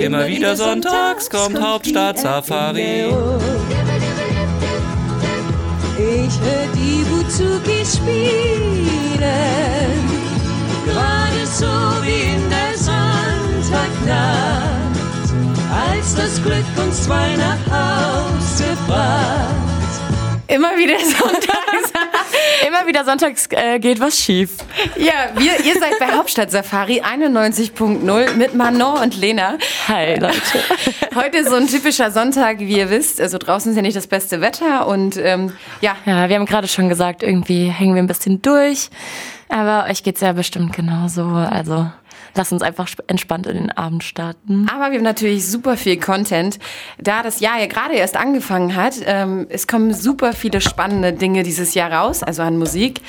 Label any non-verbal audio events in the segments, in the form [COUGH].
Immer wieder sonntags kommt Hauptstadt-Safari. Ich hör die Buzuki spielen, gerade so wie in der Sonntagnacht, als das Glück uns zwei nach Hause bracht. Immer wieder sonntags. Immer wieder sonntags äh, geht was schief. ja, wir, ihr seid bei Hauptstadt Safari 91.0 mit Manon und Lena. Hi, Leute. Heute ist so ein typischer Sonntag, wie ihr wisst. Also draußen ist ja nicht das beste Wetter und ähm, ja, Ja, wir haben gerade schon gesagt, irgendwie hängen wir ein bisschen durch. Aber euch geht's ja bestimmt genauso. Also lasst uns einfach sp- entspannt in den Abend starten. Aber wir haben natürlich super viel Content. Da das Jahr ja gerade erst angefangen hat, ähm, es kommen super viele spannende Dinge dieses Jahr raus, also an Musik.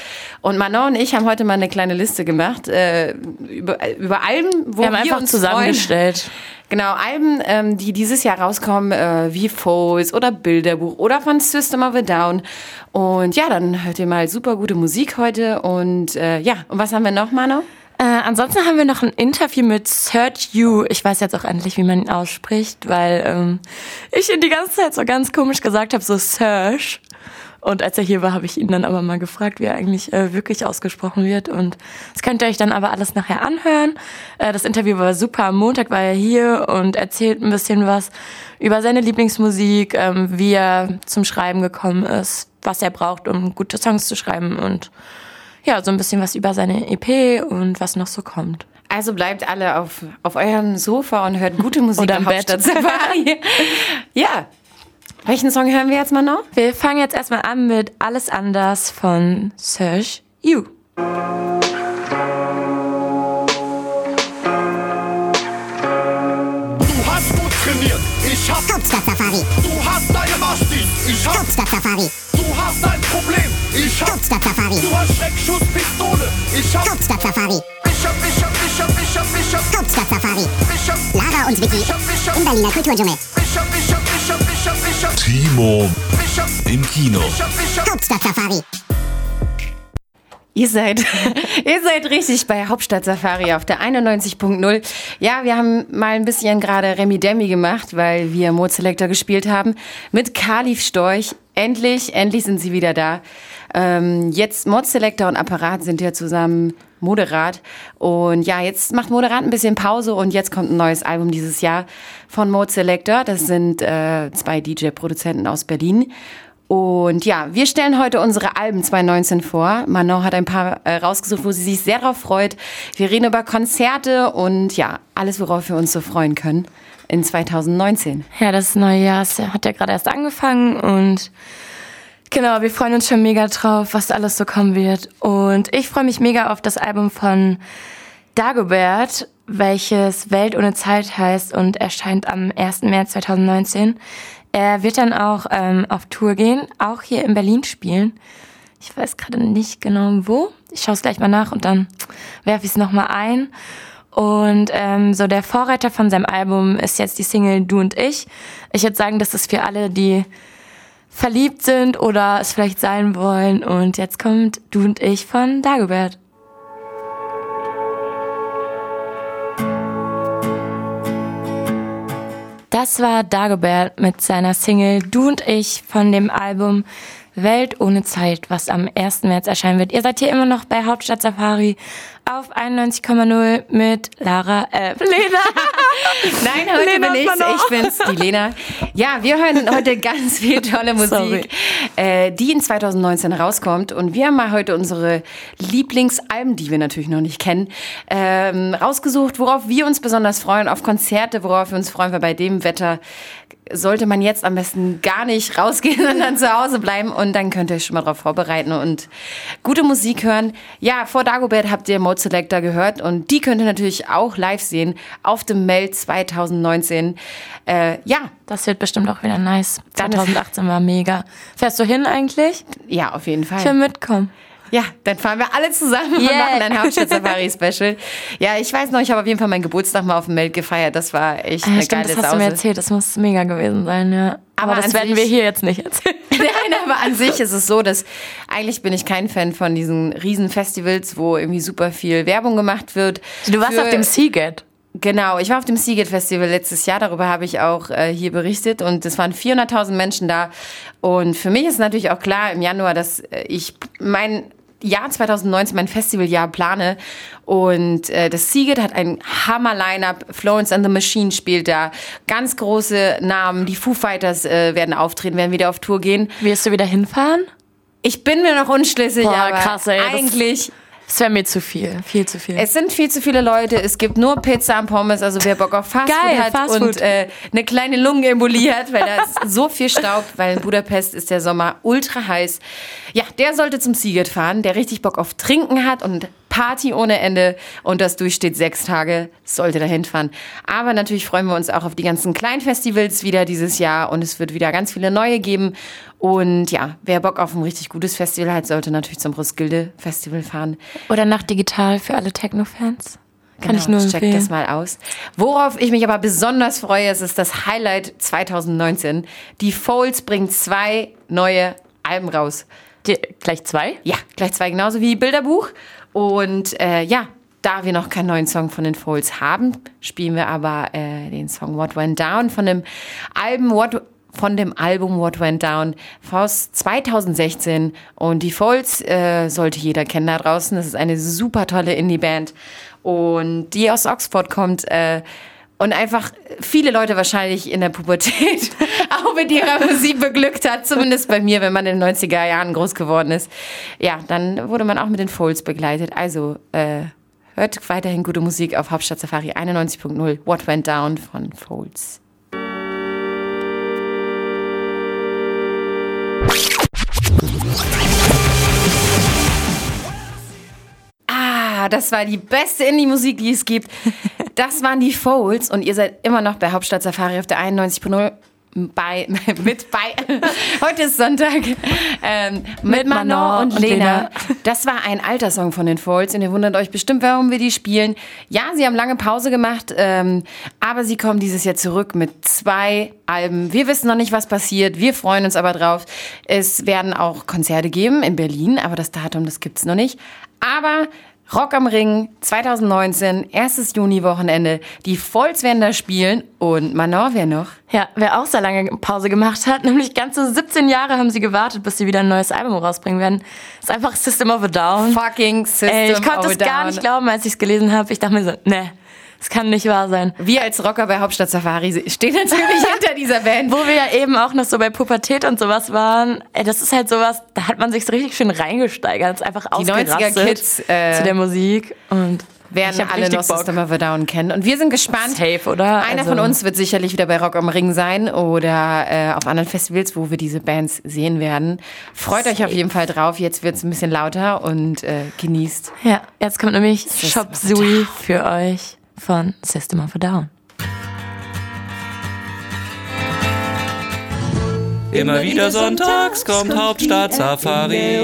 Und Manon und ich haben heute mal eine kleine Liste gemacht äh, über, über Alben, wo Wir haben wir einfach uns zusammengestellt. Freuen. Genau, Alben, ähm, die dieses Jahr rauskommen, äh, wie Foes oder Bilderbuch oder von System of a Down. Und ja, dann hört ihr mal super gute Musik heute. Und äh, ja, und was haben wir noch, Manon? Äh, ansonsten haben wir noch ein Interview mit Search You. Ich weiß jetzt auch endlich, wie man ihn ausspricht, weil ähm, ich ihn die ganze Zeit so ganz komisch gesagt habe, so Search. Und als er hier war, habe ich ihn dann aber mal gefragt, wie er eigentlich äh, wirklich ausgesprochen wird. Und das könnt ihr euch dann aber alles nachher anhören. Äh, das Interview war super. Am Montag war er hier und erzählt ein bisschen was über seine Lieblingsmusik, ähm, wie er zum Schreiben gekommen ist, was er braucht, um gute Songs zu schreiben und ja, so ein bisschen was über seine EP und was noch so kommt. Also bleibt alle auf, auf eurem Sofa und hört gute Musik Oder im. Hauptstadt Safari. [LAUGHS] ja. Welchen Song hören wir jetzt mal noch? Wir fangen jetzt erstmal an mit Alles anders von Serge You. Du hast gut trainiert, ich hab Hauptstadt Safari, Du hast deine Mastis, ich hab Hauptstadt Safari, Du hast ein Problem, ich hab Hauptstadt Safari, Du hast Schreckschusspistole, ich hab Hauptstadt Safari, Ich hab, ich hab, ich hab, ich hab, ich hab Hauptstadt Safari, Ich hab, Lara und Vicky ich hab, ich hab im Berliner Kulturdschungel. Ich hab, ich hab, ich hab, ich hab, ich hab Timo Ich hab, im Kino. ich hab, ich hab Hauptstadt Safari, Ihr seid, ihr seid richtig bei Hauptstadt Safari auf der 91.0. Ja, wir haben mal ein bisschen gerade Remi Demi gemacht, weil wir Mode Selector gespielt haben mit Kalif Storch. Endlich, endlich sind sie wieder da. Ähm, jetzt Mode Selector und Apparat sind ja zusammen Moderat. Und ja, jetzt macht Moderat ein bisschen Pause und jetzt kommt ein neues Album dieses Jahr von Mode Selector. Das sind äh, zwei DJ-Produzenten aus Berlin. Und ja, wir stellen heute unsere Alben 2019 vor. Manon hat ein paar äh, rausgesucht, wo sie sich sehr drauf freut. Wir reden über Konzerte und ja, alles, worauf wir uns so freuen können in 2019. Ja, das neue Jahr hat ja gerade erst angefangen und genau, wir freuen uns schon mega drauf, was alles so kommen wird. Und ich freue mich mega auf das Album von Dagobert, welches Welt ohne Zeit heißt und erscheint am 1. März 2019. Er wird dann auch ähm, auf Tour gehen, auch hier in Berlin spielen. Ich weiß gerade nicht genau wo. Ich schaue es gleich mal nach und dann werfe ich es nochmal ein. Und ähm, so der Vorreiter von seinem Album ist jetzt die Single Du und ich. Ich würde sagen, das ist für alle, die verliebt sind oder es vielleicht sein wollen. Und jetzt kommt Du und ich von Dagobert. Das war Dagobert mit seiner Single Du und ich von dem Album Welt ohne Zeit, was am 1. März erscheinen wird. Ihr seid hier immer noch bei Hauptstadt Safari auf 91,0 mit Lara, äh, [LAUGHS] Lena. Nein, heute Lena bin ich's. Ich bin's, die Lena. Ja, wir hören heute ganz viel tolle. [LAUGHS] Musik, äh, die in 2019 rauskommt. Und wir haben mal heute unsere Lieblingsalben, die wir natürlich noch nicht kennen, ähm, rausgesucht, worauf wir uns besonders freuen, auf Konzerte, worauf wir uns freuen, weil bei dem Wetter sollte man jetzt am besten gar nicht rausgehen, [LAUGHS] sondern zu Hause bleiben und dann könnt ihr euch schon mal darauf vorbereiten und gute Musik hören. Ja, vor Dagobert habt ihr Mode Selector gehört und die könnt ihr natürlich auch live sehen auf dem Meld 2019. Äh, ja, Das wird bestimmt auch wieder nice. Dann- 2018 war mega. Fährst du hin eigentlich? ja, auf jeden Ich will Fall. mitkommen. Ja, dann fahren wir alle zusammen und Yeah. machen ein Hauptstadt-Safari-Special. [LAUGHS] Ja, ich weiß noch, ich habe auf jeden Fall meinen Geburtstag mal auf dem Meld gefeiert. Das war echt Ah, eine stimmt, geile das hast du mir Sause. erzählt. Das muss mega gewesen sein, ja. Aber, Aber das werden sich- wir hier jetzt nicht erzählen. [LAUGHS] Nein, aber an sich ist es so, dass eigentlich bin ich kein Fan von diesen riesen Festivals, wo irgendwie super viel Werbung gemacht wird. Du warst auf dem Seagate. Genau, ich war auf dem Seagate Festival letztes Jahr, darüber habe ich auch äh, hier berichtet und es waren 400.000 Menschen da und für mich ist natürlich auch klar im Januar, dass äh, ich mein Jahr 2019, mein Festivaljahr plane und äh, das Seagate hat ein Hammer-Line-Up, Florence and the Machine spielt da, ganz große Namen, die Foo Fighters äh, werden auftreten, werden wieder auf Tour gehen. Wirst du wieder hinfahren? Ich bin mir noch unschlüssig, Boah, aber krass, ey, eigentlich... Das wäre mir zu viel. Viel zu viel. Es sind viel zu viele Leute. Es gibt nur Pizza und Pommes. Also wer Bock auf Fastfood hat Fastfood. und äh, eine kleine Lungenembolie hat, weil da ist so viel Staub, weil in Budapest ist der Sommer ultra heiß. Ja, der sollte zum Seagate fahren, der richtig Bock auf Trinken hat und Party ohne Ende und das durchsteht sechs Tage, sollte dahin fahren. Aber natürlich freuen wir uns auch auf die ganzen kleinen Festivals wieder dieses Jahr und es wird wieder ganz viele neue geben. Und ja, wer Bock auf ein richtig gutes Festival hat, sollte natürlich zum Roskilde Festival fahren. Oder nach digital für alle Techno-Fans. Kann Genau, ich nur check das mal aus. Worauf ich mich aber besonders freue, es ist das Highlight 2019. Die Folds bringt zwei neue Alben raus. Die, gleich zwei? Ja, gleich zwei, genauso wie Bilderbuch. Und äh, ja, da wir noch keinen neuen Song von den Folds haben, spielen wir aber äh, den Song What Went Down von dem Album What von dem Album What Went Down aus 2016 und die Folds äh, sollte jeder kennen da draußen. Das ist eine super tolle Indie-Band und die aus Oxford kommt äh, und einfach viele Leute wahrscheinlich in der Pubertät [LAUGHS] auch mit ihrer Musik beglückt hat, zumindest bei mir, wenn man in den 90er Jahren groß geworden ist. Ja, dann wurde man auch mit den Folds begleitet. Also äh, hört weiterhin gute Musik auf Hauptstadt Safari 91.0 What Went Down von Folds. Ah, das war die beste Indie-Musik, die es gibt. Das waren die Folds und ihr seid immer noch bei Hauptstadt Safari auf der 91.0 bei, [LAUGHS] mit bei. Heute ist Sonntag. Ähm, mit, Mit Manon Manon und, und Lena. Lena. Das war ein alter Song von den Folds und ihr wundert euch bestimmt, warum wir die spielen. Ja, sie haben lange Pause gemacht, ähm, aber sie kommen dieses Jahr zurück mit zwei Alben. Wir wissen noch nicht, was passiert. Wir freuen uns aber drauf. Es werden auch Konzerte geben in Berlin, aber das Datum, das gibt's noch nicht. Aber Rock am Ring 2019, erstes Juni-Wochenende. Die Folds werden da spielen und Manon, wer noch? Ja, wer auch sehr lange Pause gemacht hat, [LAUGHS] nämlich ganze 17 Jahre haben sie gewartet, bis sie wieder ein neues Album rausbringen werden. ist einfach System of a Down. Fucking System Ey, ich konnte of a es gar Down. nicht glauben, als ich es gelesen habe. Ich dachte mir so, ne, das kann nicht wahr sein. Wir als Rocker bei Hauptstadt Safari stehen natürlich [LAUGHS] hinter dieser Band. Wo wir ja eben auch noch so bei Pubertät und sowas waren, das ist halt sowas, da hat man sich so richtig schön reingesteigert, ist einfach Die 90er ausgerastet Kids, äh, zu der Musik und werden alle noch Bock. System of a Down kennen. Und wir sind gespannt. Safe, oder? Einer Also- von uns wird sicherlich wieder bei Rock am Ring sein oder äh, auf anderen Festivals, wo wir diese Bands sehen werden. Freut euch auf jeden Fall drauf. Jetzt wird es ein bisschen lauter und äh, genießt. Ja, jetzt kommt nämlich Shop Sui für euch von System of a Down. Immer wieder sonntags kommt Hauptstadt Safari.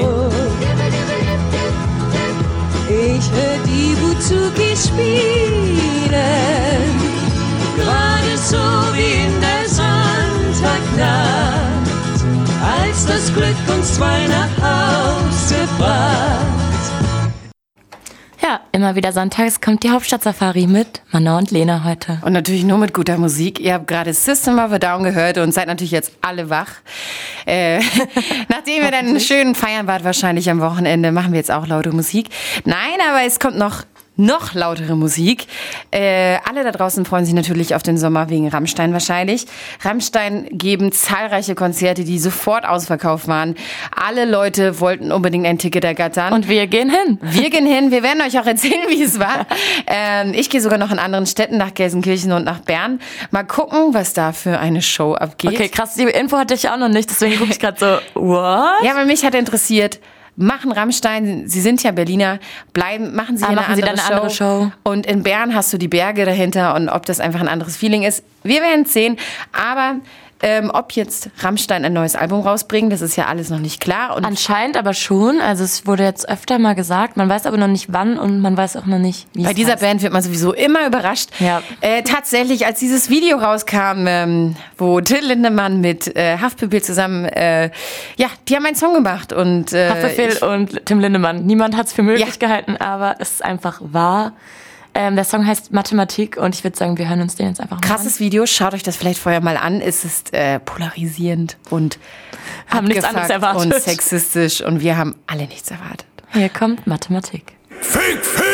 Ich hör die Buzuki spielen, gerade so wie in der Sonntagnacht, als das Glück uns zwei nach Hause bracht. Immer wieder sonntags kommt die Hauptstadt-Safari mit Manon und Lena heute. Und natürlich nur mit guter Musik. Ihr habt gerade System of a Down gehört und seid natürlich jetzt alle wach. Äh, [LAUGHS] nachdem ihr dann schön feiern wart, wahrscheinlich am Wochenende, machen wir jetzt auch laute Musik. Nein, aber es kommt noch noch lautere Musik. Äh, alle da draußen freuen sich natürlich auf den Sommer wegen Rammstein wahrscheinlich. Rammstein geben zahlreiche Konzerte, die sofort ausverkauft waren. Alle Leute wollten unbedingt ein Ticket ergattern. Und wir gehen hin. Wir gehen hin, wir werden euch auch erzählen, wie es war. Ähm, ich gehe sogar noch in anderen Städten, nach Gelsenkirchen und nach Bern. Mal gucken, was da für eine Show abgeht. Okay, krass, die Info hatte ich auch noch nicht, deswegen gucke ich gerade so, [LAUGHS] what? Ja, aber mich hat interessiert, machen Rammstein, Sie sind ja Berliner, bleiben, machen Sie Ah, machen Sie eine, dann andere, eine Show. andere Show? Und in Bern hast du die Berge dahinter und ob das einfach ein anderes Feeling ist. Wir werden es sehen, aber ähm, ob jetzt Rammstein ein neues Album rausbringen, das ist ja alles noch nicht klar. Und Anscheinend aber schon, also es wurde jetzt öfter mal gesagt, man weiß aber noch nicht wann und man weiß auch noch nicht, wie Bei es dieser heißt. Band wird man sowieso immer überrascht. Ja. Äh, tatsächlich, als dieses Video rauskam, ähm, wo Till Lindemann mit äh, Haftbefehl zusammen, äh, ja, die haben einen Song gemacht und äh, Haftbefehl und Tim Lindemann. Niemand hat es für möglich Ja. gehalten, aber es ist einfach wahr. Ähm, der Song heißt Mathematik und ich würde sagen, wir hören uns den jetzt einfach mal Krasses Video, schaut euch das vielleicht vorher mal an. Es ist äh, polarisierend und Haben nichts anderes erwartet. und sexistisch und wir haben alle nichts erwartet. an. Hier kommt Mathematik. Fick, fick!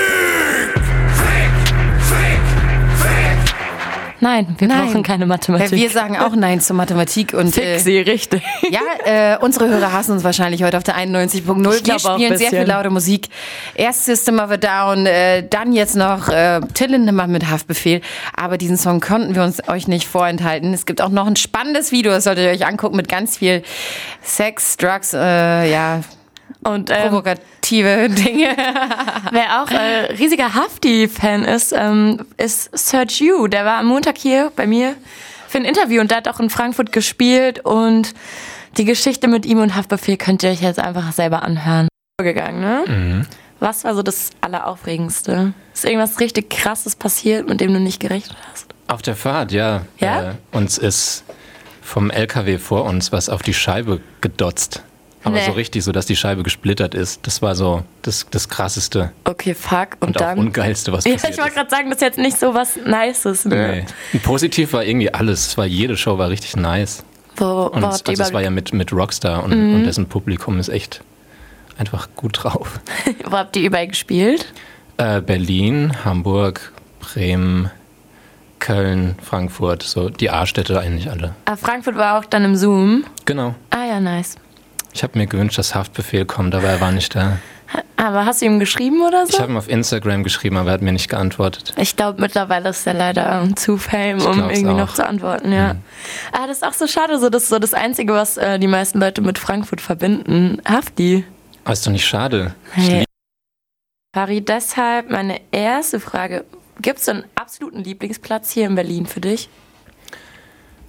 Nein, wir brauchen keine Mathematik. Wir sagen auch Nein zur Mathematik und Fick äh, sie, richtig. ja, äh, unsere Hörer hassen uns wahrscheinlich heute auf der 91.0. Ich Wir spielen sehr viel laute Musik. Erst System of a Down, äh, dann jetzt noch äh, Till Lindemann mit Haftbefehl. Aber diesen Song konnten wir uns euch nicht vorenthalten. Es gibt auch noch ein spannendes Video, das solltet ihr euch angucken mit ganz viel Sex, Drugs, äh, ja, Und ähm, provokative [LAUGHS] Dinge. [LAUGHS] wer auch äh, riesiger Hafti-Fan ist, ähm, ist Serge Yu. Der war am Montag hier bei mir für ein Interview und der hat auch in Frankfurt gespielt und die Geschichte mit ihm und Haftbefehl könnt ihr euch jetzt einfach selber anhören. Gegangen, ne? Was war so das Alleraufregendste? Ist irgendwas richtig krasses passiert, mit dem du nicht gerechnet hast? Auf der Fahrt, ja. Ja? Äh, uns ist vom LKW vor uns was auf die Scheibe gedotzt. Aber Nee. so richtig, so dass die Scheibe gesplittert ist. Das war so das, das krasseste Okay, fuck. Und, und, auch dann? ungeilste, was [LAUGHS] Ja, passiert ich wollte gerade sagen, das ist jetzt nicht so was Nices. Ne? Nee. Positiv war irgendwie alles. Es war, jede Show war richtig nice. Wo, Und habt ihr also war ja mit, mit Rockstar und, Mhm. und dessen Publikum ist echt einfach gut drauf. [LAUGHS] wo habt ihr überall gespielt? Äh, Berlin, Hamburg, Bremen, Köln, Frankfurt, so die A-Städte eigentlich alle. Ah, Frankfurt war auch dann im Zoom. Genau. Ah ja, nice. Ich habe mir gewünscht, dass Haftbefehl kommt, aber er war nicht da. Aber hast du ihm geschrieben oder Ich so? habe ihm auf Instagram geschrieben, aber er hat mir nicht geantwortet. Ich glaube, mittlerweile ist er leider zu fame, Ich um irgendwie auch. noch zu antworten, ja. Ah, das ist auch so schade, so das ist so das Einzige, was äh, die meisten Leute mit Frankfurt verbinden. Hafti. Aber ist doch nicht schade. Ich Hey. Pari, deshalb meine erste Frage. Gibt es so einen absoluten Lieblingsplatz hier in Berlin für dich?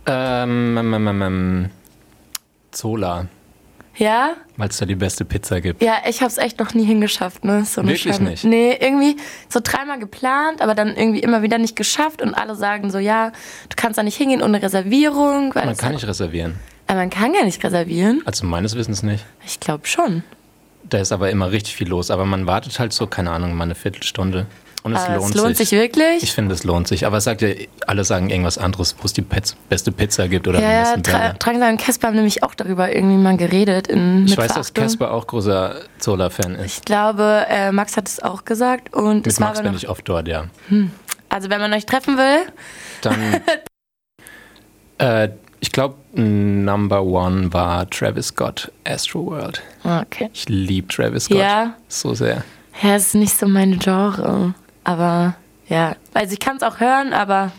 Ähm, ähm, ähm, ähm, Zola, Ja? weil es da die beste Pizza gibt. Ja, ich hab's echt noch nie hingeschafft, ne? So Wirklich Schande. nicht? Nee, irgendwie so dreimal geplant, aber dann irgendwie immer wieder nicht geschafft und alle sagen so, ja, du kannst da nicht hingehen ohne Reservierung. Weil Man es kann nicht reservieren. Aber man kann gar nicht reservieren. Also meines Wissens nicht. Ich glaube schon. Da ist aber immer richtig viel los. Aber man wartet halt so, keine Ahnung, mal eine Viertelstunde. Und es Aber lohnt, es lohnt sich, sich. wirklich. Ich finde, es lohnt sich. Aber sagt ja, alle sagen irgendwas anderes, wo es die Pez beste Pizza gibt oder ja, ja, besten Tra Burger. Drangsal und Casper haben nämlich auch darüber irgendwie mal geredet. In, Ich weiß, dass Verachtung. Casper auch großer Zola-Fan ist. Ich glaube, äh, Max hat es auch gesagt. Und Mit Max bin ich oft dort, ja. Also wenn man euch treffen will, Dann, [LAUGHS] äh, ich glaube, Number One war Travis Scott, Astro World. Ah, okay. Ich liebe Travis Scott Ja. so sehr. Ja, es ist nicht so mein Genre. Aber ja, also ich kann es auch hören, aber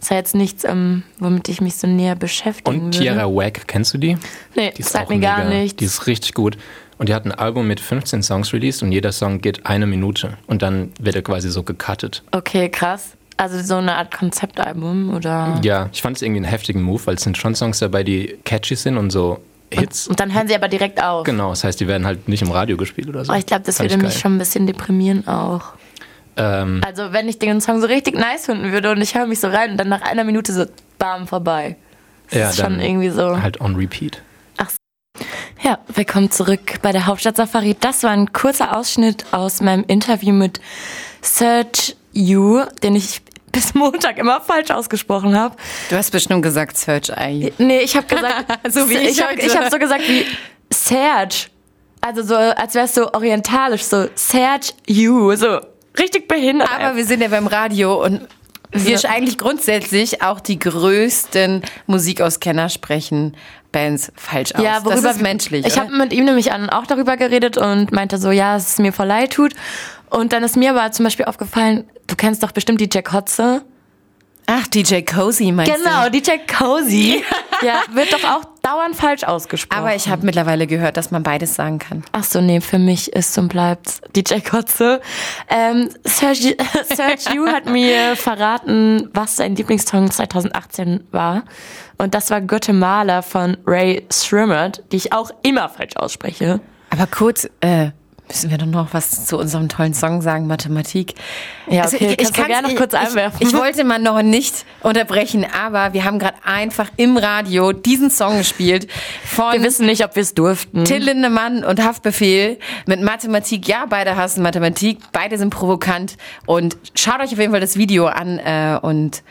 es ist ja jetzt nichts, ähm, womit ich mich so näher beschäftigen Und. Tierra Wack, kennst du die? Nee, Die sagt mir gar mega. nichts. Die ist richtig gut. Und die hat ein Album mit 15 Songs released und jeder Song geht eine Minute. Und dann wird er quasi so gecuttet. Okay, krass. Also so eine Art Konzeptalbum oder. Ja, ich fand es irgendwie einen heftigen Move, weil es sind schon Songs dabei, die catchy sind und so Hits. Und dann hören sie aber direkt auf. Genau, das heißt, die werden halt nicht im Radio gespielt oder so. Oh, ich glaube, das Fand würde ich mich schon ein bisschen deprimieren auch. Ähm, Also wenn ich den Song so richtig nice finden würde und ich höre mich so rein und dann nach einer Minute so bam vorbei. Das ja, ist schon dann irgendwie so. Halt on repeat. Ja, willkommen zurück bei der Hauptstadt Safari. Das war ein kurzer Ausschnitt aus meinem Interview mit Serge Yu, den ich bis Montag immer falsch ausgesprochen habe. Du hast bestimmt gesagt Search Eye. Nee, ich habe gesagt, [LAUGHS] So wie ich ich habe heute. ich hab so gesagt wie Serge. Also so, als wär's so orientalisch, so Serge Yu, so richtig behindert. Aber wir sind ja beim Radio und wir So. eigentlich grundsätzlich auch die größten Musikauskenner sprechen Bands falsch aus. Ja, worüber das ist menschlich. Ich habe mit ihm nämlich an, auch darüber geredet und meinte so, ja, es mir voll leid tut. Und dann ist mir aber zum Beispiel aufgefallen, du kennst doch bestimmt DJ Kotze. Ach, DJ Cozy meinst Genau, du? DJ Cozy. [LAUGHS] ja, wird doch auch dauernd falsch ausgesprochen. Aber ich habe mittlerweile gehört, dass man beides sagen kann. Ach so, nee, für mich ist und bleibt DJ Kotze. Ähm, Serge, [LAUGHS] Serge Yu hat mir verraten, was sein Lieblingssong 2018 war. Und das war Guatemala von Ray Srimmert, die ich auch immer falsch ausspreche. Aber kurz, äh, Müssen wir doch noch was zu unserem tollen Song sagen, Mathematik? Ja, Also okay, kannst du kann's- gerne noch kurz einwerfen. Ich, ich [LAUGHS] wollte mal noch nicht unterbrechen, aber wir haben gerade einfach im Radio diesen Song gespielt von Wir wissen nicht, ob wir es durften. Till Lindemann und Haftbefehl mit Mathematik. Ja, beide hassen Mathematik, beide sind provokant und schaut euch auf jeden Fall das Video an äh, und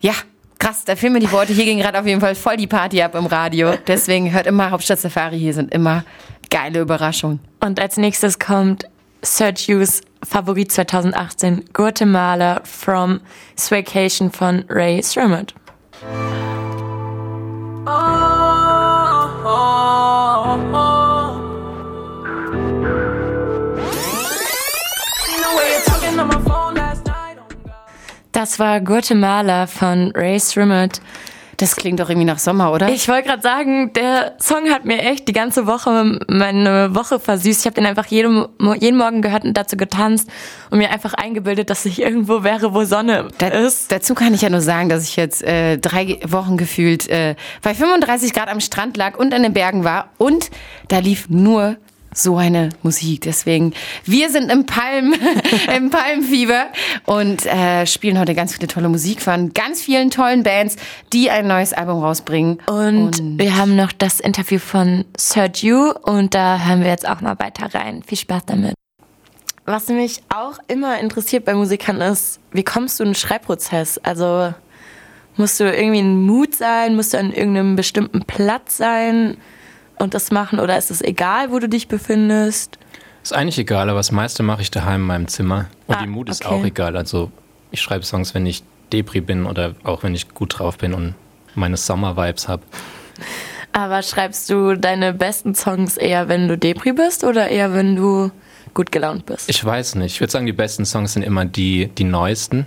ja, krass, da fehlen mir die Worte. Hier ging gerade auf jeden Fall voll die Party ab im Radio. [LAUGHS] Deswegen hört immer Hauptstadt Safari, hier sind immer geile Überraschungen. Und als nächstes kommt Sergius Favorit 2018, Guatemala from Swaycation von Ray Sherman. Das war Guatemala von Ray Srimmet. Das klingt doch irgendwie nach Sommer, oder? Ich wollte gerade sagen, der Song hat mir echt die ganze Woche meine Woche versüßt. Ich habe den einfach jeden, jeden Morgen gehört und dazu getanzt und mir einfach eingebildet, dass ich irgendwo wäre, wo Sonne Da, ist. dazu kann ich ja nur sagen, dass ich jetzt äh, drei Wochen gefühlt äh, bei 35 Grad am Strand lag und an den Bergen war und da lief nur so eine Musik. Deswegen, wir sind im Palm, [LAUGHS] im Palmfieber und äh, spielen heute ganz viele tolle Musik von ganz vielen tollen Bands, die ein neues Album rausbringen. Und, wir haben noch das Interview von Sergio und da hören wir jetzt auch mal weiter rein. Viel Spaß damit. Was mich auch immer interessiert bei Musikern ist, wie kommst du in den Schreibprozess? Also musst du irgendwie in Mut sein, musst du an irgendeinem bestimmten Platz sein und das machen oder ist es egal, wo du dich befindest? Ist eigentlich egal, aber das meiste mache ich daheim in meinem Zimmer. Und Ah, die Mut ist okay. auch egal. Also ich schreibe Songs, wenn ich Depri bin oder auch wenn ich gut drauf bin und meine Sommer-Vibes habe. Aber schreibst du deine besten Songs eher, wenn du Depri bist oder eher, wenn du gut gelaunt bist? Ich weiß nicht. Ich würde sagen, die besten Songs sind immer die, die neuesten.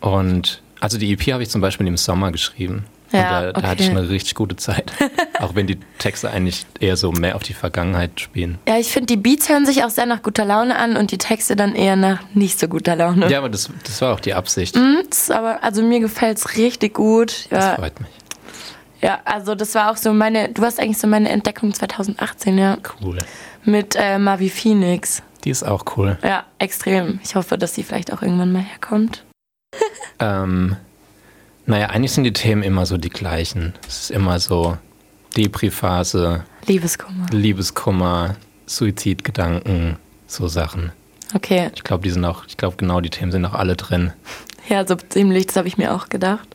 Und also die EP habe ich zum Beispiel im Sommer geschrieben. Ja, und da, da hatte ich okay. eine richtig gute Zeit. [LAUGHS] auch wenn die Texte eigentlich eher so mehr auf die Vergangenheit spielen. Ja, ich finde, die Beats hören sich auch sehr nach guter Laune an und die Texte dann eher nach nicht so guter Laune. Ja, aber das, das war auch die Absicht. Das ist aber, also mir gefällt's richtig gut. Das Ja, freut mich. ja, also das war auch so meine, du warst eigentlich so meine Entdeckung 2018, ja. Cool. Mit äh, Mavi Phoenix. Die ist auch cool. Ja, extrem. Ich hoffe, dass sie vielleicht auch irgendwann mal herkommt. Ähm, naja, eigentlich sind die Themen immer so die gleichen. Es ist immer so Depri-Phase, Liebeskummer. Liebeskummer, Suizidgedanken, so Sachen. Okay. Ich glaube, die sind auch, ich glaube, genau die Themen sind auch alle drin. Ja, so ziemlich, das habe ich mir auch gedacht.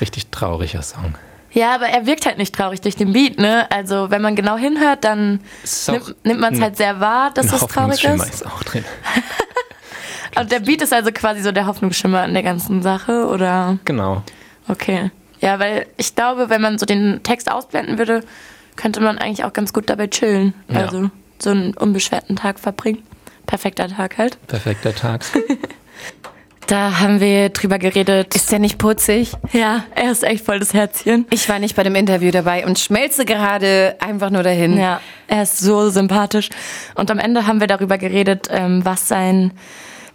Richtig trauriger Song. Ja, aber er wirkt halt nicht traurig durch den Beat, ne? Also, wenn man genau hinhört, dann nimmt, nimmt man es halt sehr wahr, dass es traurig ist. ist auch drin. [LAUGHS] Und der Beat ist also quasi so der Hoffnungsschimmer an der ganzen Sache, oder? Genau. Okay. Ja, weil ich glaube, wenn man so den Text ausblenden würde, könnte man eigentlich auch ganz gut dabei chillen. Ja. Also so einen unbeschwerten Tag verbringen. Perfekter Tag halt. Perfekter Tag. [LAUGHS] Da haben wir drüber geredet. Ist der nicht putzig? Ja, er ist echt voll das Herzchen. Ich war nicht bei dem Interview dabei und schmelze gerade einfach nur dahin. Ja, er ist so sympathisch. Und am Ende haben wir darüber geredet, ähm, was sein,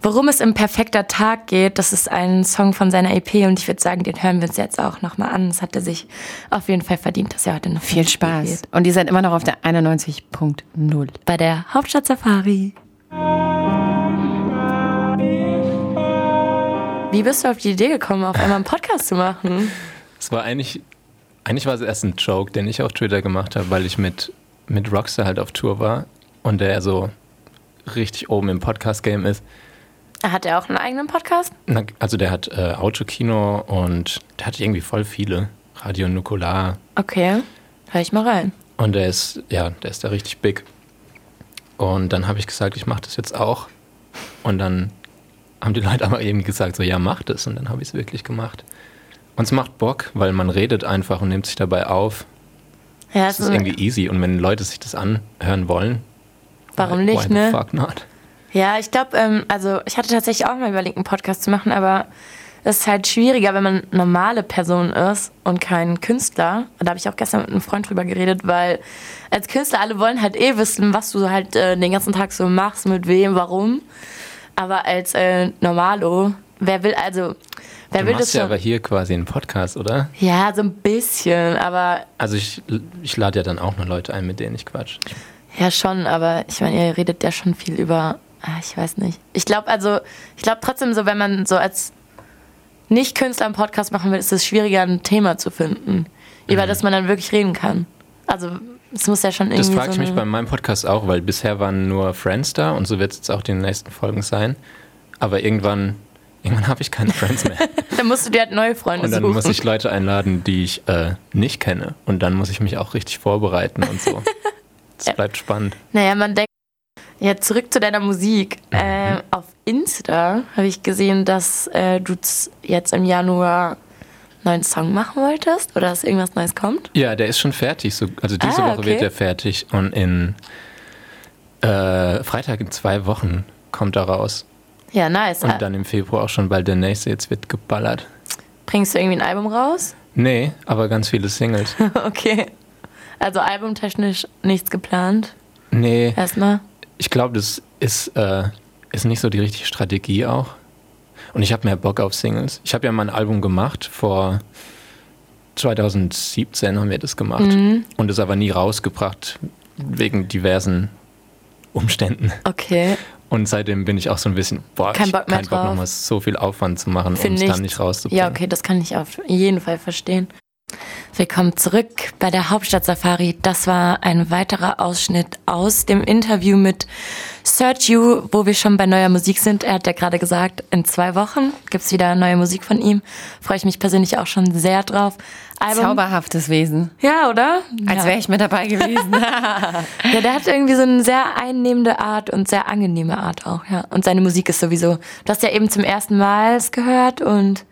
worum es im Perfekter Tag geht. Das ist ein Song von seiner EP und ich würde sagen, den hören wir uns jetzt auch nochmal an. Das hat er sich auf jeden Fall verdient, dass er heute noch Viel Spaß. Und ihr seid immer noch auf der 91.0. bei der Hauptstadt Safari. Wie bist du auf die Idee gekommen, auf einmal einen Podcast zu machen? Es war eigentlich, eigentlich war es erst ein Joke, den ich auf Twitter gemacht habe, weil ich mit, mit Rockstar halt auf Tour war und der so richtig oben im Podcast-Game ist. Hat er auch einen eigenen Podcast? Na, Also der hat äh, Autokino und der hat irgendwie voll viele. Radio Nukular. Okay, hör ich mal rein. Und der ist, ja, der ist da richtig big. Und dann habe ich gesagt, ich mache das jetzt auch. Und dann haben die Leute [LAUGHS] aber eben gesagt, so ja, mach das. Und dann habe ich es wirklich gemacht. Und es macht Bock, weil man redet einfach und nimmt sich dabei auf. Ja, Es ist irgendwie easy. Und wenn Leute sich das anhören wollen, warum why nicht, the ne? fuck not? Ja, ich glaube, ähm, also ich hatte tatsächlich auch mal überlegt, einen Podcast zu machen, aber es ist halt schwieriger, wenn man normale Person ist und kein Künstler. Da habe ich auch gestern mit einem Freund drüber geredet, weil als Künstler alle wollen halt eh wissen, was du halt äh, den ganzen Tag so machst, mit wem, warum. Aber als äh, Normalo, wer will also, wer Du will das machst ja schon? aber hier quasi einen Podcast, oder? Ja, so ein bisschen, aber Also ich, ich lade ja dann auch nur Leute ein, mit denen ich quatsch. Ja, schon, aber ich meine, ihr redet ja schon viel über, ah, ich weiß nicht. Ich glaube also, ich glaube trotzdem so, wenn man so als Nicht-Künstler einen Podcast machen will, ist es schwieriger, ein Thema zu finden, über das man dann wirklich reden kann. Also, es muss ja schon irgendwie Das frage so ich mich eine- bei meinem Podcast auch, weil bisher waren nur Friends da und so wird es jetzt auch die nächsten Folgen sein. Aber irgendwann, irgendwann [LAUGHS] habe ich keine Friends mehr. [LAUGHS] Dann musst du dir halt neue Freunde Und dann suchen. muss ich Leute einladen, die ich äh, nicht kenne. Und dann muss ich mich auch richtig vorbereiten und so. [LAUGHS] Das bleibt spannend. Naja, man denkt. Ja, zurück zu deiner Musik. Äh, auf Insta habe ich gesehen, dass äh, du jetzt im Januar einen neuen Song machen wolltest oder dass irgendwas Neues kommt. Ja, der ist schon fertig. So, also diese Ah, Woche okay. wird der fertig. Und in äh, Freitag in zwei Wochen kommt er raus. Ja, nice. Und dann im Februar auch schon bald der nächste. Jetzt wird geballert. Bringst du irgendwie ein Album raus? Nee, aber ganz viele Singles. [LAUGHS] okay. Also albumtechnisch nichts geplant. Nee, Erstmal. Ich glaube, das ist, äh, ist nicht so die richtige Strategie auch. Und ich habe mehr Bock auf Singles. Ich habe ja mal ein Album gemacht, vor 2017 haben wir das gemacht. Mhm. Und es aber nie rausgebracht, wegen diversen Umständen. Okay. Und seitdem bin ich auch so ein bisschen, boah, Kein ich Bock mehr kein Bock drauf. nochmal so viel Aufwand zu machen, um es dann nicht rauszubringen. Ja, okay, das kann ich auf jeden Fall verstehen. Willkommen zurück bei der Hauptstadt-Safari. Das war ein weiterer Ausschnitt aus dem Interview mit Search You, wo wir schon bei neuer Musik sind. Er hat ja gerade gesagt, in zwei Wochen gibt's wieder neue Musik von ihm. Freue ich mich persönlich auch schon sehr drauf. Album, Zauberhaftes Wesen. ja, oder? Als ja. wäre ich mit dabei gewesen. [LAUGHS] [LAUGHS] Ja, der hat irgendwie so eine sehr einnehmende Art und sehr angenehme Art auch, ja. Und seine Musik ist sowieso, du hast ja eben zum ersten Mal es gehört und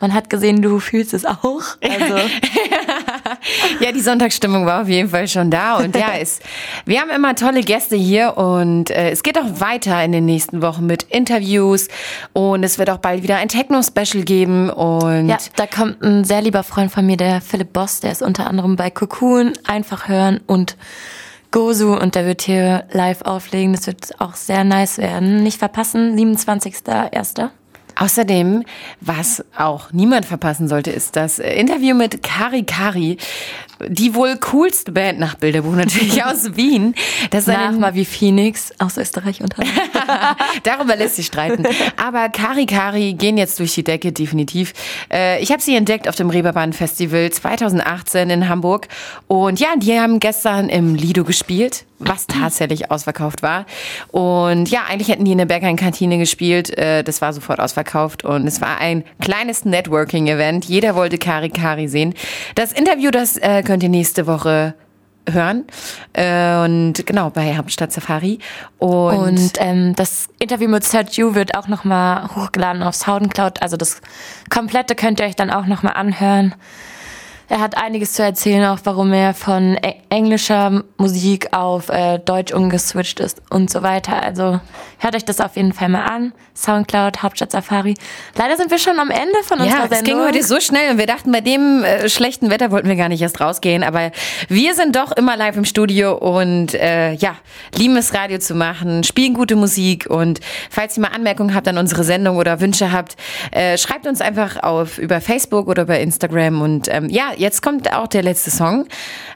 man hat gesehen, du fühlst es auch. Also, [LAUGHS] Ja, die Sonntagsstimmung war auf jeden Fall schon da und ja, es, wir haben immer tolle Gäste hier und äh, es geht auch weiter in den nächsten Wochen mit Interviews und es wird auch bald wieder ein Techno-Special geben und ja, da kommt ein sehr lieber Freund von mir, der Philipp Boss, der ist unter anderem bei Cocoon, einfach hören und Gozu und der wird hier live auflegen. Das wird auch sehr nice werden. Nicht verpassen, 27.01. Außerdem, was auch niemand verpassen sollte, ist das äh, Interview mit Kari Kari, die wohl coolste Band nach Bilderbuch natürlich [LAUGHS] aus Wien. Das ist Nach eine, mal wie Phoenix aus Österreich anderem. [LAUGHS] Darüber lässt sich streiten. Aber Kari Kari gehen jetzt durch die Decke, definitiv. Äh, ich habe sie entdeckt auf dem Reeperbahn Festival 2018 in Hamburg. Und ja, die haben gestern im Lido gespielt, was tatsächlich ausverkauft war. Und ja, eigentlich hätten die in der Berghain-Kantine gespielt. Äh, das war sofort ausverkauft. Und es war ein kleines Networking-Event. Jeder wollte Kari Kari sehen. Das Interview, das äh, könnt ihr nächste Woche hören. Äh, und genau, bei Hauptstadt Safari. Und, Und ähm, das Interview mit Sergio wird auch nochmal hochgeladen auf Soundcloud. Also das komplette könnt ihr euch dann auch nochmal anhören. Er hat einiges zu erzählen, auch warum er von e englischer Musik auf äh, Deutsch umgeswitcht ist und so weiter. Also hört euch das auf jeden Fall mal an. Soundcloud, Hauptstadt Safari. Leider sind wir schon am Ende von unserer Ja, es ging Sendung. heute so schnell und wir dachten, bei dem äh, schlechten Wetter wollten wir gar nicht erst rausgehen, aber wir sind doch immer live im Studio und äh, ja, lieben es Radio zu machen, spielen gute Musik und falls ihr mal Anmerkungen habt an unsere Sendung oder Wünsche habt, äh, schreibt uns einfach auf über Facebook oder bei Instagram und ähm, ja, jetzt kommt auch der letzte Song,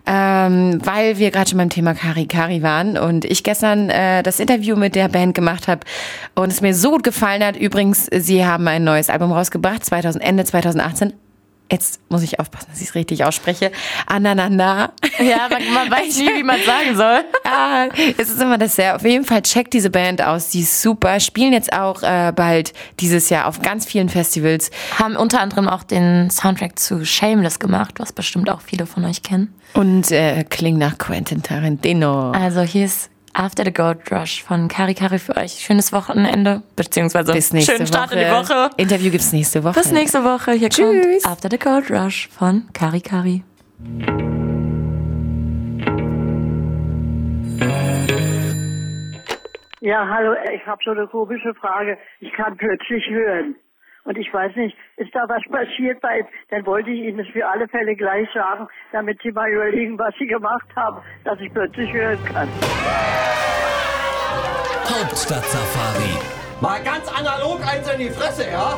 ähm, weil wir gerade schon beim Thema Kari Kari waren und ich gestern äh, das Interview mit der Band gemacht habe und es mir so gut gefallen hat. Übrigens, sie haben ein neues Album rausgebracht, 2000, Ende 2018. Jetzt muss ich aufpassen, dass ich es richtig ausspreche. Ananana. Ja, man, man weiß nie, wie man sagen soll. [LAUGHS] Ah, es ist immer das sehr. Auf jeden Fall checkt diese Band aus. Die ist super. Spielen jetzt auch äh, bald dieses Jahr auf ganz vielen Festivals. Haben unter anderem auch den Soundtrack zu Shameless gemacht, was bestimmt auch viele von euch kennen. Und äh, klingen nach Quentin Tarantino. Also hier ist After the Gold Rush von Kari Kari für euch. Schönes Wochenende, beziehungsweise Bis nächste schönen Start Woche. in die Woche. Interview gibt's nächste Woche. Bis nächste Woche. Hier Tschüss. kommt After the Gold Rush von Kari Kari. Ja, hallo, ich habe so eine komische Frage. Ich kann plötzlich hören. Und ich weiß nicht, ist da was passiert bei, dann wollte ich Ihnen das für alle Fälle gleich sagen, damit Sie mal überlegen, was Sie gemacht haben, dass ich plötzlich hören kann. Hauptstadt Safari. Mal ganz analog eins in die Fresse, ja?